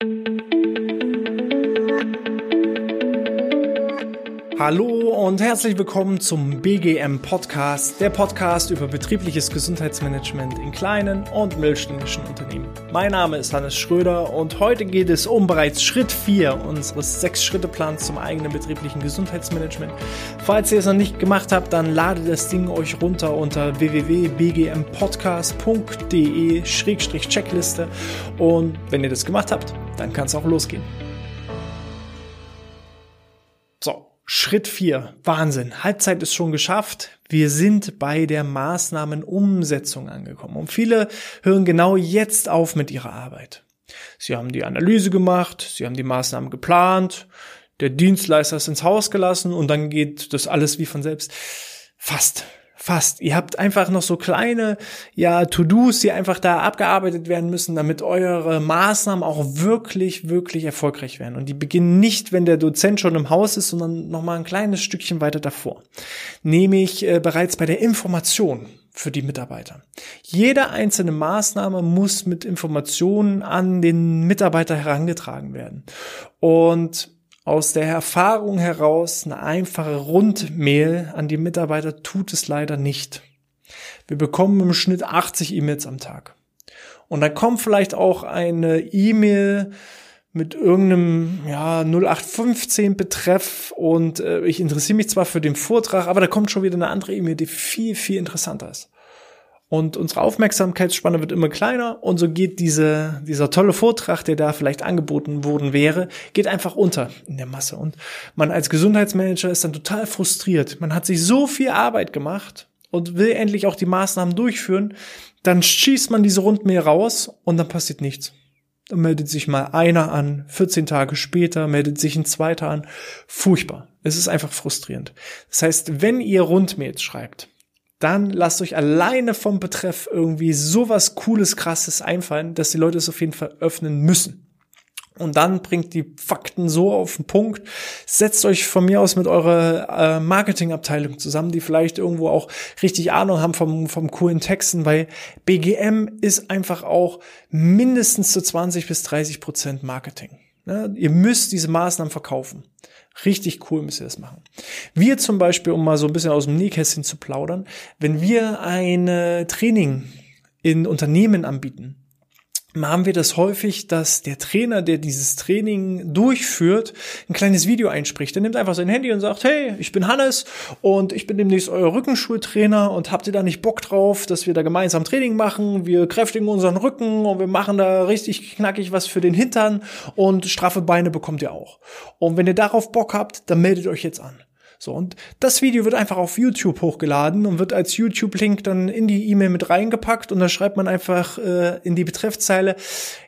thank you Hallo und herzlich willkommen zum BGM Podcast, der Podcast über betriebliches Gesundheitsmanagement in kleinen und mittelständischen Unternehmen. Mein Name ist Hannes Schröder und heute geht es um bereits Schritt 4 unseres 6-Schritte-Plans zum eigenen betrieblichen Gesundheitsmanagement. Falls ihr es noch nicht gemacht habt, dann ladet das Ding euch runter unter www.bgmpodcast.de-checkliste und wenn ihr das gemacht habt, dann kann es auch losgehen. So, Schritt 4. Wahnsinn. Halbzeit ist schon geschafft. Wir sind bei der Maßnahmenumsetzung angekommen. Und viele hören genau jetzt auf mit ihrer Arbeit. Sie haben die Analyse gemacht, sie haben die Maßnahmen geplant, der Dienstleister ist ins Haus gelassen und dann geht das alles wie von selbst. Fast. Fast. Ihr habt einfach noch so kleine, ja, To-Dos, die einfach da abgearbeitet werden müssen, damit eure Maßnahmen auch wirklich, wirklich erfolgreich werden. Und die beginnen nicht, wenn der Dozent schon im Haus ist, sondern nochmal ein kleines Stückchen weiter davor. Nämlich äh, bereits bei der Information für die Mitarbeiter. Jede einzelne Maßnahme muss mit Informationen an den Mitarbeiter herangetragen werden. Und aus der Erfahrung heraus, eine einfache Rundmail an die Mitarbeiter tut es leider nicht. Wir bekommen im Schnitt 80 E-Mails am Tag. Und dann kommt vielleicht auch eine E-Mail mit irgendeinem ja 0815 Betreff und äh, ich interessiere mich zwar für den Vortrag, aber da kommt schon wieder eine andere E-Mail, die viel viel interessanter ist. Und unsere Aufmerksamkeitsspanne wird immer kleiner und so geht diese, dieser tolle Vortrag, der da vielleicht angeboten worden wäre, geht einfach unter in der Masse. Und man als Gesundheitsmanager ist dann total frustriert. Man hat sich so viel Arbeit gemacht und will endlich auch die Maßnahmen durchführen. Dann schießt man diese Rundmail raus und dann passiert nichts. Dann meldet sich mal einer an, 14 Tage später meldet sich ein zweiter an. Furchtbar. Es ist einfach frustrierend. Das heißt, wenn ihr Rundmails schreibt, dann lasst euch alleine vom Betreff irgendwie sowas Cooles, Krasses einfallen, dass die Leute es auf jeden Fall öffnen müssen. Und dann bringt die Fakten so auf den Punkt. Setzt euch von mir aus mit eurer äh, Marketingabteilung zusammen, die vielleicht irgendwo auch richtig Ahnung haben vom, vom coolen Texten, weil BGM ist einfach auch mindestens zu 20 bis 30 Prozent Marketing. Ne? Ihr müsst diese Maßnahmen verkaufen. Richtig cool müsst ihr das machen. Wir zum Beispiel, um mal so ein bisschen aus dem Nähkästchen zu plaudern, wenn wir ein Training in Unternehmen anbieten, haben wir das häufig, dass der Trainer, der dieses Training durchführt, ein kleines Video einspricht. Der nimmt einfach sein Handy und sagt, hey, ich bin Hannes und ich bin demnächst euer Rückenschultrainer und habt ihr da nicht Bock drauf, dass wir da gemeinsam Training machen? Wir kräftigen unseren Rücken und wir machen da richtig knackig was für den Hintern und straffe Beine bekommt ihr auch. Und wenn ihr darauf Bock habt, dann meldet euch jetzt an. So, und das Video wird einfach auf YouTube hochgeladen und wird als YouTube-Link dann in die E-Mail mit reingepackt und da schreibt man einfach äh, in die Betreffzeile,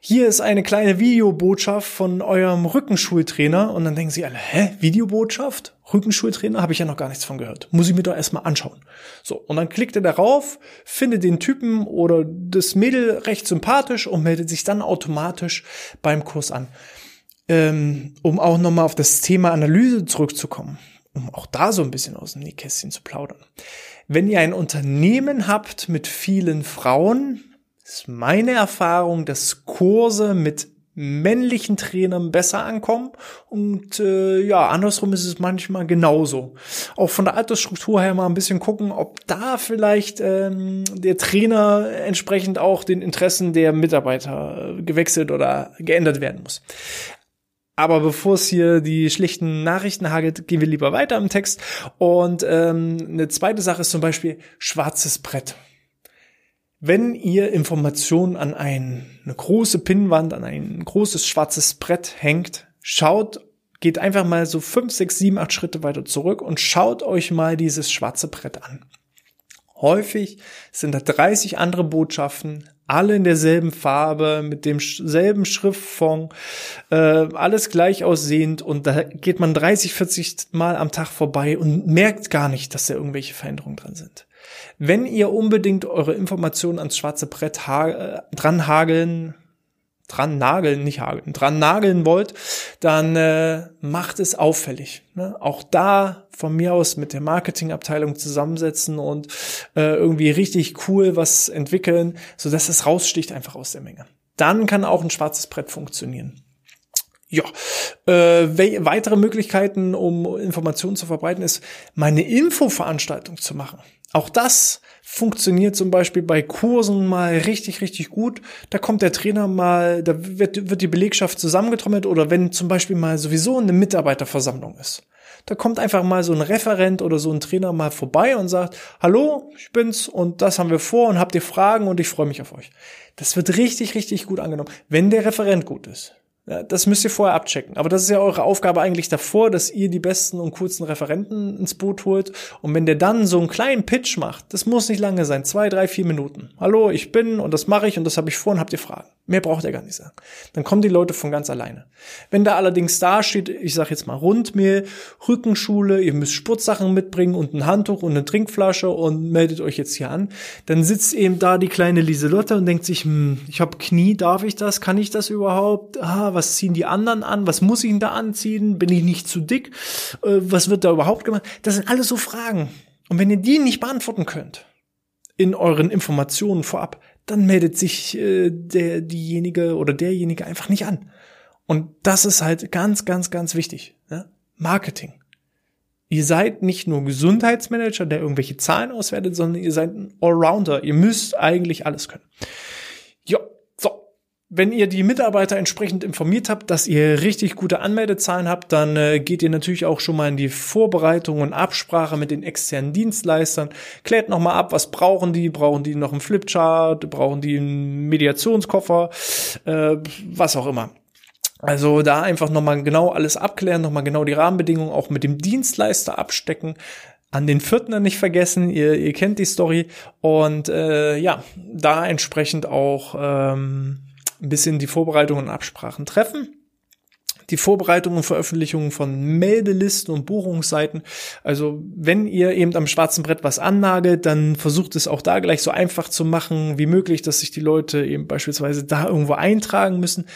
hier ist eine kleine Videobotschaft von eurem Rückenschultrainer und dann denken sie alle, hä, Videobotschaft? Rückenschultrainer? Habe ich ja noch gar nichts von gehört. Muss ich mir doch erstmal anschauen. So, und dann klickt er darauf, findet den Typen oder das Mädel recht sympathisch und meldet sich dann automatisch beim Kurs an. Ähm, um auch nochmal auf das Thema Analyse zurückzukommen um auch da so ein bisschen aus dem Nähkästchen zu plaudern. Wenn ihr ein Unternehmen habt mit vielen Frauen, ist meine Erfahrung, dass Kurse mit männlichen Trainern besser ankommen und äh, ja, andersrum ist es manchmal genauso. Auch von der Altersstruktur her mal ein bisschen gucken, ob da vielleicht ähm, der Trainer entsprechend auch den Interessen der Mitarbeiter gewechselt oder geändert werden muss. Aber bevor es hier die schlichten Nachrichten hagelt, gehen wir lieber weiter im Text. Und ähm, eine zweite Sache ist zum Beispiel schwarzes Brett. Wenn ihr Informationen an ein, eine große Pinnwand, an ein großes schwarzes Brett hängt, schaut, geht einfach mal so fünf, sechs, sieben, acht Schritte weiter zurück und schaut euch mal dieses schwarze Brett an. Häufig sind da 30 andere Botschaften, alle in derselben Farbe, mit demselben Schriftfond, äh, alles gleich aussehend und da geht man 30, 40 Mal am Tag vorbei und merkt gar nicht, dass da irgendwelche Veränderungen dran sind. Wenn ihr unbedingt eure Informationen ans schwarze Brett ha äh, dran nageln, nicht hageln, dran nageln wollt, dann äh, macht es auffällig. Ne? Auch da von mir aus mit der Marketingabteilung zusammensetzen und äh, irgendwie richtig cool was entwickeln, so dass es raussticht einfach aus der Menge. Dann kann auch ein schwarzes Brett funktionieren. Ja, äh, weitere Möglichkeiten, um Informationen zu verbreiten, ist, meine Infoveranstaltung zu machen. Auch das funktioniert zum Beispiel bei Kursen mal richtig, richtig gut. Da kommt der Trainer mal, da wird, wird die Belegschaft zusammengetrommelt oder wenn zum Beispiel mal sowieso eine Mitarbeiterversammlung ist. Da kommt einfach mal so ein Referent oder so ein Trainer mal vorbei und sagt, hallo, ich bin's und das haben wir vor und habt ihr Fragen und ich freue mich auf euch. Das wird richtig, richtig gut angenommen, wenn der Referent gut ist. Ja, das müsst ihr vorher abchecken. Aber das ist ja eure Aufgabe eigentlich davor, dass ihr die besten und coolsten Referenten ins Boot holt. Und wenn der dann so einen kleinen Pitch macht, das muss nicht lange sein, zwei, drei, vier Minuten. Hallo, ich bin und das mache ich und das habe ich vor und habt ihr Fragen. Mehr braucht er gar nicht sagen. Dann kommen die Leute von ganz alleine. Wenn da allerdings da steht, ich sage jetzt mal Rundmehl, Rückenschule, ihr müsst Sportsachen mitbringen und ein Handtuch und eine Trinkflasche und meldet euch jetzt hier an, dann sitzt eben da die kleine Lieselotte und denkt sich, hm, ich habe Knie, darf ich das? Kann ich das überhaupt? Ah, was ziehen die anderen an? Was muss ich denn da anziehen? Bin ich nicht zu dick? Äh, was wird da überhaupt gemacht? Das sind alles so Fragen. Und wenn ihr die nicht beantworten könnt, in euren Informationen vorab, dann meldet sich äh, der, diejenige oder derjenige einfach nicht an. Und das ist halt ganz, ganz, ganz wichtig. Ne? Marketing. Ihr seid nicht nur Gesundheitsmanager, der irgendwelche Zahlen auswertet, sondern ihr seid ein Allrounder. Ihr müsst eigentlich alles können. Ja, wenn ihr die Mitarbeiter entsprechend informiert habt, dass ihr richtig gute Anmeldezahlen habt, dann äh, geht ihr natürlich auch schon mal in die Vorbereitung und Absprache mit den externen Dienstleistern. Klärt nochmal ab, was brauchen die? Brauchen die noch einen Flipchart? Brauchen die einen Mediationskoffer? Äh, was auch immer. Also da einfach nochmal genau alles abklären, nochmal genau die Rahmenbedingungen auch mit dem Dienstleister abstecken. An den vierten nicht vergessen, ihr, ihr kennt die Story. Und äh, ja, da entsprechend auch ähm, ein bisschen die Vorbereitungen und Absprachen treffen. Die Vorbereitung und Veröffentlichung von Meldelisten und Buchungsseiten. Also wenn ihr eben am schwarzen Brett was annagelt, dann versucht es auch da gleich so einfach zu machen wie möglich, dass sich die Leute eben beispielsweise da irgendwo eintragen müssen.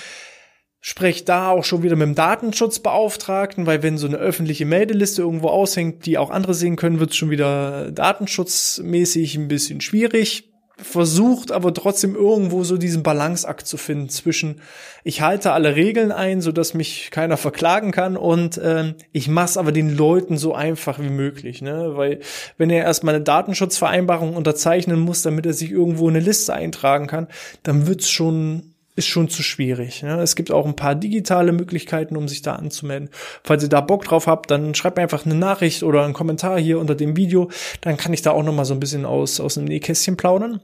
Sprecht da auch schon wieder mit dem Datenschutzbeauftragten, weil wenn so eine öffentliche Meldeliste irgendwo aushängt, die auch andere sehen können, wird es schon wieder datenschutzmäßig ein bisschen schwierig versucht aber trotzdem irgendwo so diesen Balanceakt zu finden zwischen ich halte alle Regeln ein, so dass mich keiner verklagen kann und ähm, ich mach's aber den Leuten so einfach wie möglich, ne? Weil wenn er erstmal eine Datenschutzvereinbarung unterzeichnen muss, damit er sich irgendwo in eine Liste eintragen kann, dann wird's schon ist schon zu schwierig. Ne? Es gibt auch ein paar digitale Möglichkeiten, um sich da anzumelden. Falls ihr da Bock drauf habt, dann schreibt mir einfach eine Nachricht oder einen Kommentar hier unter dem Video. Dann kann ich da auch noch mal so ein bisschen aus aus dem Nähkästchen plaudern.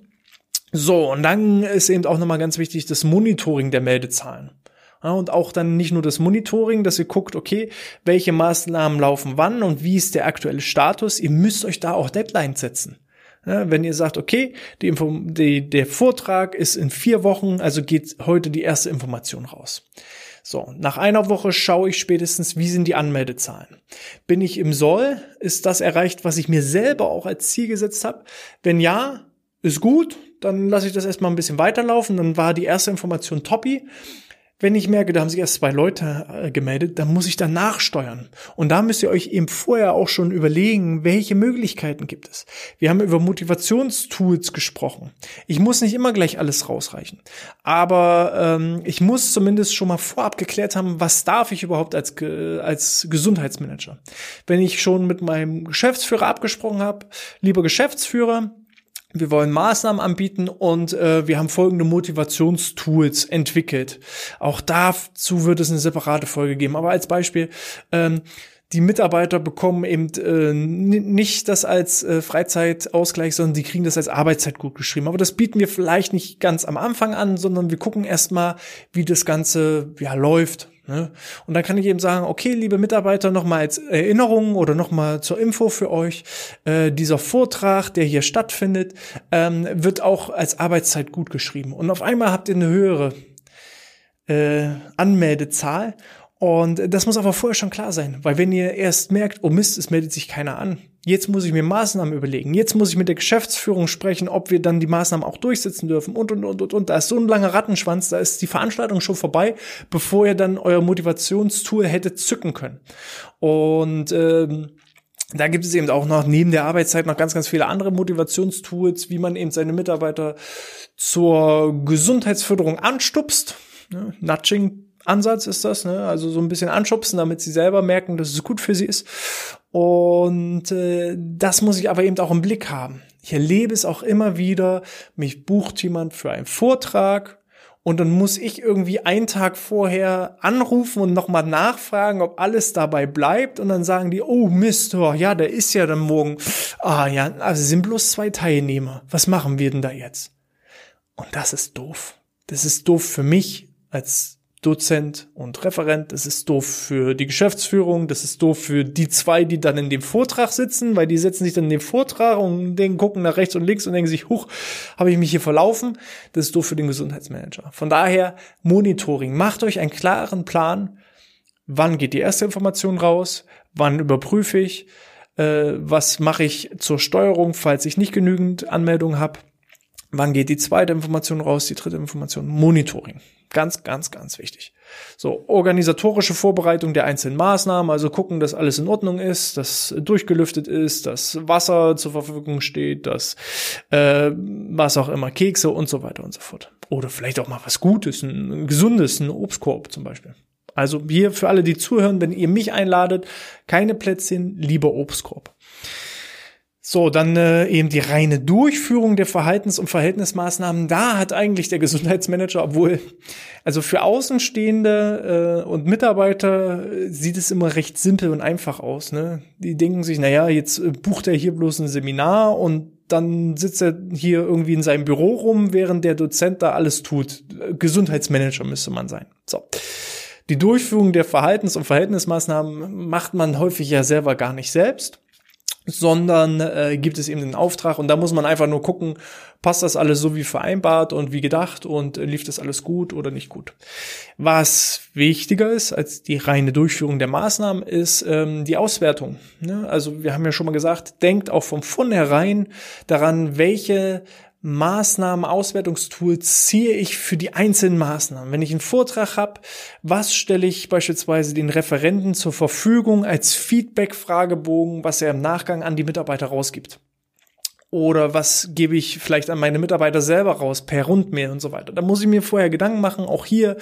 So, und dann ist eben auch nochmal ganz wichtig das Monitoring der Meldezahlen. Ja, und auch dann nicht nur das Monitoring, dass ihr guckt, okay, welche Maßnahmen laufen wann und wie ist der aktuelle Status. Ihr müsst euch da auch Deadlines setzen. Wenn ihr sagt, okay, die Info die, der Vortrag ist in vier Wochen, also geht heute die erste Information raus. So, nach einer Woche schaue ich spätestens, wie sind die Anmeldezahlen. Bin ich im Soll? Ist das erreicht, was ich mir selber auch als Ziel gesetzt habe? Wenn ja, ist gut, dann lasse ich das erstmal ein bisschen weiterlaufen. Dann war die erste Information toppi. Wenn ich merke, da haben sich erst zwei Leute äh, gemeldet, dann muss ich dann nachsteuern. Und da müsst ihr euch eben vorher auch schon überlegen, welche Möglichkeiten gibt es. Wir haben über Motivationstools gesprochen. Ich muss nicht immer gleich alles rausreichen. Aber ähm, ich muss zumindest schon mal vorab geklärt haben, was darf ich überhaupt als, als Gesundheitsmanager. Wenn ich schon mit meinem Geschäftsführer abgesprochen habe, lieber Geschäftsführer, wir wollen Maßnahmen anbieten und äh, wir haben folgende Motivationstools entwickelt. Auch dazu wird es eine separate Folge geben. Aber als Beispiel, ähm, die Mitarbeiter bekommen eben äh, nicht das als äh, Freizeitausgleich, sondern die kriegen das als Arbeitszeit gut geschrieben. Aber das bieten wir vielleicht nicht ganz am Anfang an, sondern wir gucken erstmal, wie das Ganze ja läuft. Ne? Und dann kann ich eben sagen, okay, liebe Mitarbeiter, nochmal als Erinnerung oder nochmal zur Info für euch, äh, dieser Vortrag, der hier stattfindet, ähm, wird auch als Arbeitszeit gut geschrieben. Und auf einmal habt ihr eine höhere äh, Anmeldezahl und das muss aber vorher schon klar sein, weil wenn ihr erst merkt, oh Mist, es meldet sich keiner an, jetzt muss ich mir Maßnahmen überlegen, jetzt muss ich mit der Geschäftsführung sprechen, ob wir dann die Maßnahmen auch durchsetzen dürfen und, und, und, und, und. Da ist so ein langer Rattenschwanz, da ist die Veranstaltung schon vorbei, bevor ihr dann euer Motivationstool hättet zücken können. Und ähm, da gibt es eben auch noch neben der Arbeitszeit noch ganz, ganz viele andere Motivationstools, wie man eben seine Mitarbeiter zur Gesundheitsförderung anstupst. Ne? Nudging Ansatz ist das, ne? Also so ein bisschen anschubsen, damit sie selber merken, dass es gut für sie ist. Und äh, das muss ich aber eben auch im Blick haben. Ich erlebe es auch immer wieder, mich bucht jemand für einen Vortrag und dann muss ich irgendwie einen Tag vorher anrufen und nochmal nachfragen, ob alles dabei bleibt. Und dann sagen die, oh Mist, oh, ja, der ist ja dann morgen. Ah ja, also sind bloß zwei Teilnehmer. Was machen wir denn da jetzt? Und das ist doof. Das ist doof für mich als Dozent und Referent. Das ist doof für die Geschäftsführung. Das ist doof für die zwei, die dann in dem Vortrag sitzen, weil die setzen sich dann in den Vortrag und den gucken nach rechts und links und denken sich, huch, habe ich mich hier verlaufen. Das ist doof für den Gesundheitsmanager. Von daher Monitoring. Macht euch einen klaren Plan. Wann geht die erste Information raus? Wann überprüfe ich? Äh, was mache ich zur Steuerung, falls ich nicht genügend Anmeldungen habe? Wann geht die zweite Information raus, die dritte Information? Monitoring. Ganz, ganz, ganz wichtig. So, organisatorische Vorbereitung der einzelnen Maßnahmen, also gucken, dass alles in Ordnung ist, dass durchgelüftet ist, dass Wasser zur Verfügung steht, dass äh, was auch immer, Kekse und so weiter und so fort. Oder vielleicht auch mal was Gutes, ein, gesundes, ein Obstkorb zum Beispiel. Also hier für alle, die zuhören, wenn ihr mich einladet, keine Plätzchen, lieber Obstkorb. So, dann äh, eben die reine Durchführung der Verhaltens- und Verhältnismaßnahmen. Da hat eigentlich der Gesundheitsmanager, obwohl, also für Außenstehende äh, und Mitarbeiter äh, sieht es immer recht simpel und einfach aus. Ne? Die denken sich, naja, jetzt äh, bucht er hier bloß ein Seminar und dann sitzt er hier irgendwie in seinem Büro rum, während der Dozent da alles tut. Gesundheitsmanager müsste man sein. So. Die Durchführung der Verhaltens- und Verhältnismaßnahmen macht man häufig ja selber gar nicht selbst sondern äh, gibt es eben den Auftrag und da muss man einfach nur gucken, passt das alles so wie vereinbart und wie gedacht und äh, lief das alles gut oder nicht gut. Was wichtiger ist als die reine Durchführung der Maßnahmen ist ähm, die Auswertung. Ne? Also wir haben ja schon mal gesagt, denkt auch von vornherein daran, welche Maßnahmen, Auswertungstool ziehe ich für die einzelnen Maßnahmen. Wenn ich einen Vortrag habe, was stelle ich beispielsweise den Referenten zur Verfügung als Feedback-Fragebogen, was er im Nachgang an die Mitarbeiter rausgibt? Oder was gebe ich vielleicht an meine Mitarbeiter selber raus per Rundmail und so weiter. Da muss ich mir vorher Gedanken machen, auch hier,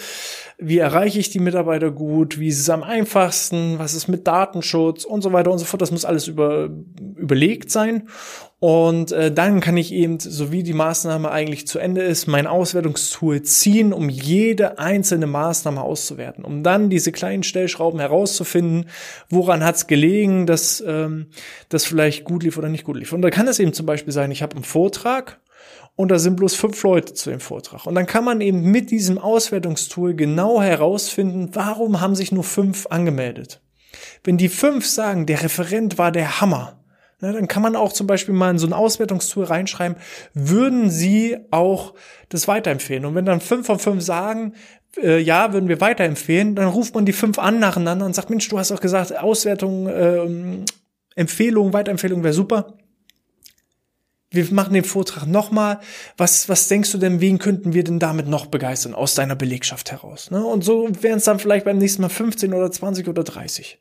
wie erreiche ich die Mitarbeiter gut, wie ist es am einfachsten, was ist mit Datenschutz und so weiter und so fort. Das muss alles über, überlegt sein. Und äh, dann kann ich eben, so wie die Maßnahme eigentlich zu Ende ist, mein Auswertungstool ziehen, um jede einzelne Maßnahme auszuwerten, um dann diese kleinen Stellschrauben herauszufinden, woran hat es gelegen, dass ähm, das vielleicht gut lief oder nicht gut lief. Und da kann es eben zum Beispiel sein, ich habe einen Vortrag und da sind bloß fünf Leute zu dem Vortrag. Und dann kann man eben mit diesem Auswertungstool genau herausfinden, warum haben sich nur fünf angemeldet. Wenn die fünf sagen, der Referent war der Hammer, Ne, dann kann man auch zum Beispiel mal in so ein Auswertungstool reinschreiben, würden Sie auch das weiterempfehlen? Und wenn dann fünf von fünf sagen, äh, ja, würden wir weiterempfehlen, dann ruft man die fünf an nacheinander und sagt, Mensch, du hast doch gesagt, Auswertung, äh, Empfehlung, Weiterempfehlung wäre super. Wir machen den Vortrag nochmal. Was, was denkst du denn, wen könnten wir denn damit noch begeistern aus deiner Belegschaft heraus? Ne? Und so wären es dann vielleicht beim nächsten Mal 15 oder 20 oder 30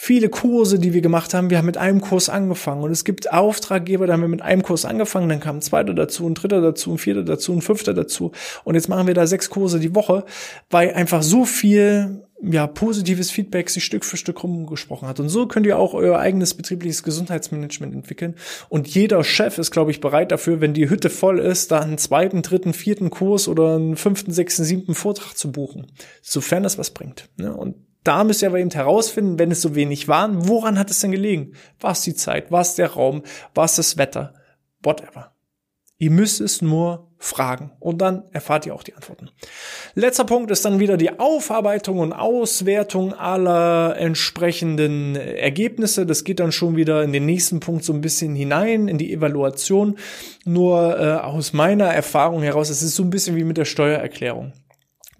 viele Kurse, die wir gemacht haben. Wir haben mit einem Kurs angefangen und es gibt Auftraggeber, da haben wir mit einem Kurs angefangen, dann kam ein zweiter dazu, ein dritter dazu, ein vierter dazu, ein fünfter dazu und jetzt machen wir da sechs Kurse die Woche, weil einfach so viel ja, positives Feedback sich Stück für Stück rumgesprochen hat. Und so könnt ihr auch euer eigenes betriebliches Gesundheitsmanagement entwickeln. Und jeder Chef ist, glaube ich, bereit dafür, wenn die Hütte voll ist, da einen zweiten, dritten, vierten Kurs oder einen fünften, sechsten, siebten Vortrag zu buchen. Sofern das was bringt. Ne? Und da müsst ihr aber eben herausfinden, wenn es so wenig waren, woran hat es denn gelegen? War es die Zeit? War es der Raum? War es das Wetter? Whatever. Ihr müsst es nur fragen und dann erfahrt ihr auch die Antworten. Letzter Punkt ist dann wieder die Aufarbeitung und Auswertung aller entsprechenden Ergebnisse. Das geht dann schon wieder in den nächsten Punkt so ein bisschen hinein in die Evaluation. Nur äh, aus meiner Erfahrung heraus, es ist so ein bisschen wie mit der Steuererklärung.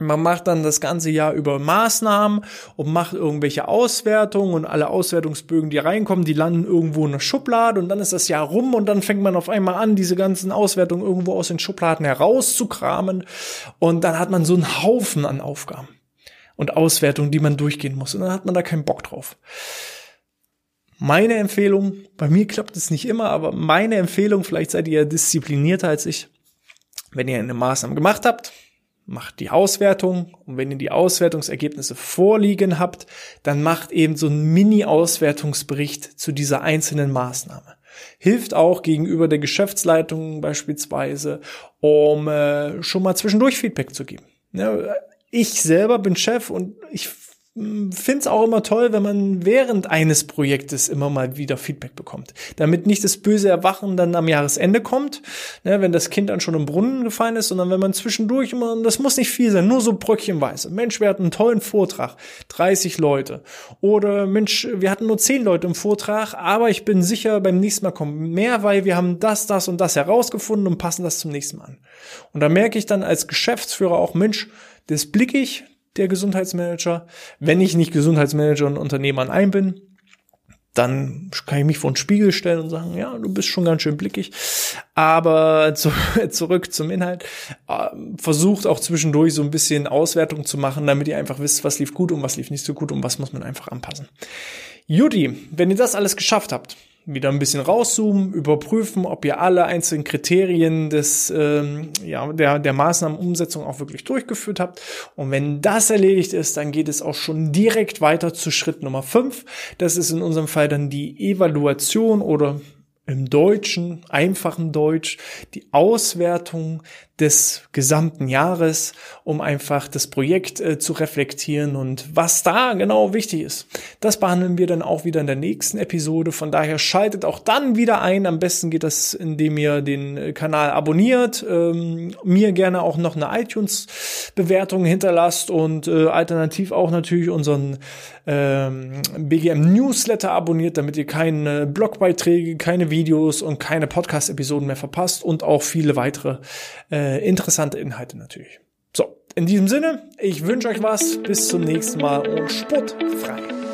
Man macht dann das ganze Jahr über Maßnahmen und macht irgendwelche Auswertungen und alle Auswertungsbögen, die reinkommen, die landen irgendwo in der Schublade und dann ist das Jahr rum und dann fängt man auf einmal an, diese ganzen Auswertungen irgendwo aus den Schubladen herauszukramen und dann hat man so einen Haufen an Aufgaben und Auswertungen, die man durchgehen muss und dann hat man da keinen Bock drauf. Meine Empfehlung, bei mir klappt es nicht immer, aber meine Empfehlung, vielleicht seid ihr ja disziplinierter als ich, wenn ihr eine Maßnahme gemacht habt, macht die Auswertung und wenn ihr die Auswertungsergebnisse vorliegen habt, dann macht eben so ein Mini-Auswertungsbericht zu dieser einzelnen Maßnahme. Hilft auch gegenüber der Geschäftsleitung beispielsweise, um äh, schon mal zwischendurch Feedback zu geben. Ja, ich selber bin Chef und ich finde es auch immer toll, wenn man während eines Projektes immer mal wieder Feedback bekommt. Damit nicht das böse Erwachen dann am Jahresende kommt, ne, wenn das Kind dann schon im Brunnen gefallen ist, sondern wenn man zwischendurch immer, und das muss nicht viel sein, nur so bröckchenweise. Mensch, wir hatten einen tollen Vortrag, 30 Leute. Oder Mensch, wir hatten nur 10 Leute im Vortrag, aber ich bin sicher, beim nächsten Mal kommen mehr, weil wir haben das, das und das herausgefunden und passen das zum nächsten Mal an. Und da merke ich dann als Geschäftsführer auch, Mensch, das blicke ich, der Gesundheitsmanager. Wenn ich nicht Gesundheitsmanager und Unternehmer an einem bin, dann kann ich mich vor den Spiegel stellen und sagen, ja, du bist schon ganz schön blickig. Aber zu, zurück zum Inhalt. Ähm, versucht auch zwischendurch so ein bisschen Auswertung zu machen, damit ihr einfach wisst, was lief gut und was lief nicht so gut und was muss man einfach anpassen. Judy, wenn ihr das alles geschafft habt, wieder ein bisschen rauszoomen, überprüfen, ob ihr alle einzelnen Kriterien des, ähm, ja, der, der Maßnahmenumsetzung auch wirklich durchgeführt habt. Und wenn das erledigt ist, dann geht es auch schon direkt weiter zu Schritt Nummer 5. Das ist in unserem Fall dann die Evaluation oder im Deutschen, einfachen Deutsch, die Auswertung des gesamten Jahres, um einfach das Projekt äh, zu reflektieren und was da genau wichtig ist. Das behandeln wir dann auch wieder in der nächsten Episode. Von daher schaltet auch dann wieder ein. Am besten geht das, indem ihr den äh, Kanal abonniert, ähm, mir gerne auch noch eine iTunes-Bewertung hinterlasst und äh, alternativ auch natürlich unseren ähm, BGM Newsletter abonniert, damit ihr keine Blogbeiträge, keine Videos und keine Podcast-Episoden mehr verpasst und auch viele weitere äh, interessante Inhalte natürlich. So, in diesem Sinne, ich wünsche euch was. Bis zum nächsten Mal und sportfrei.